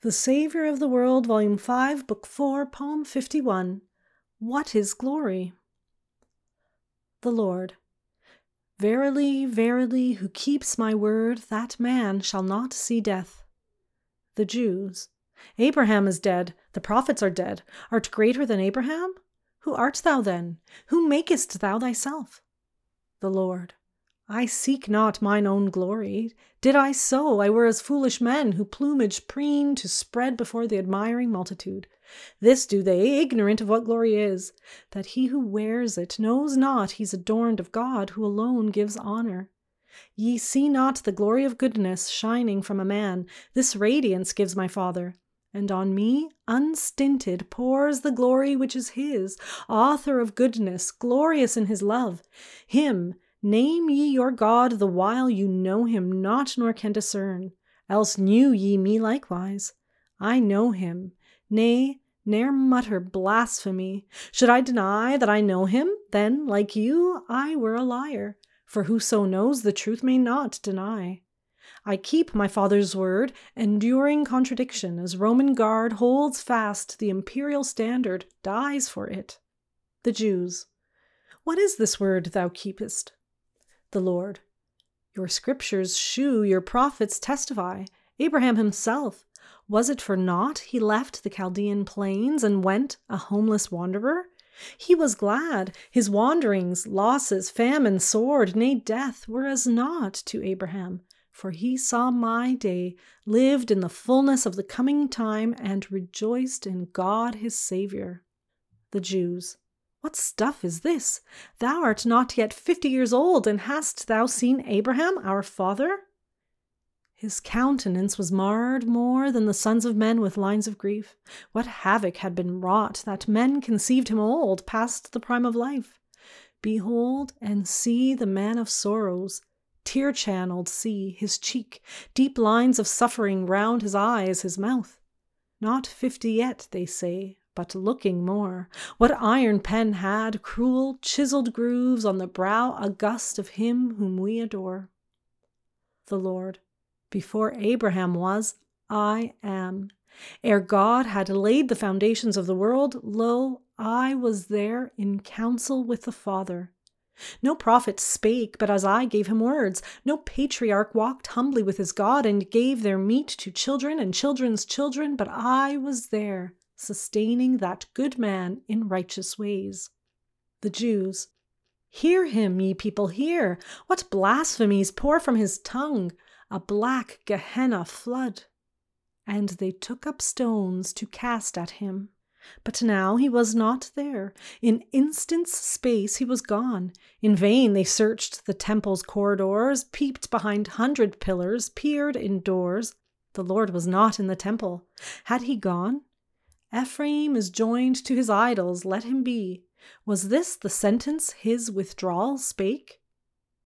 The Saviour of the World, Volume 5, Book 4, Poem 51. What is glory? The Lord. Verily, verily, who keeps my word, that man shall not see death. The Jews. Abraham is dead, the prophets are dead. Art greater than Abraham? Who art thou then? Who makest thou thyself? The Lord. I seek not mine own glory. Did I so, I were as foolish men who plumage preen to spread before the admiring multitude. This do they, ignorant of what glory is, that he who wears it knows not he's adorned of God, who alone gives honor. Ye see not the glory of goodness shining from a man, this radiance gives my Father. And on me, unstinted, pours the glory which is his, author of goodness, glorious in his love. Him, Name ye your God the while you know him not nor can discern, else knew ye me likewise. I know him, nay, ne'er mutter blasphemy. Should I deny that I know him, then, like you, I were a liar, for whoso knows the truth may not deny. I keep my Father's word, enduring contradiction, as Roman guard holds fast the imperial standard, dies for it. The Jews. What is this word thou keepest? The Lord. Your scriptures shew, your prophets testify. Abraham himself, was it for naught he left the Chaldean plains and went a homeless wanderer? He was glad. His wanderings, losses, famine, sword, nay, death, were as naught to Abraham, for he saw my day, lived in the fullness of the coming time, and rejoiced in God his Saviour. The Jews. What stuff is this? Thou art not yet fifty years old, and hast thou seen Abraham our father? His countenance was marred more than the sons of men with lines of grief. What havoc had been wrought that men conceived him old, past the prime of life? Behold and see the man of sorrows, tear channeled see his cheek, deep lines of suffering round his eyes, his mouth. Not fifty yet, they say, but looking more. What iron pen had cruel, chiseled grooves on the brow august of him whom we adore? The Lord, before Abraham was, I am. Ere God had laid the foundations of the world, lo, I was there in counsel with the Father. No prophet spake but as I gave him words. No patriarch walked humbly with his God and gave their meat to children and children's children, but I was there sustaining that good man in righteous ways. The Jews, Hear him, ye people, hear! What blasphemies pour from his tongue! A black Gehenna flood. And they took up stones to cast at him. But now he was not there. In instant's space he was gone. In vain they searched the temple's corridors, peeped behind hundred pillars, peered in doors. The Lord was not in the temple. Had he gone? Ephraim is joined to his idols, let him be. Was this the sentence his withdrawal spake?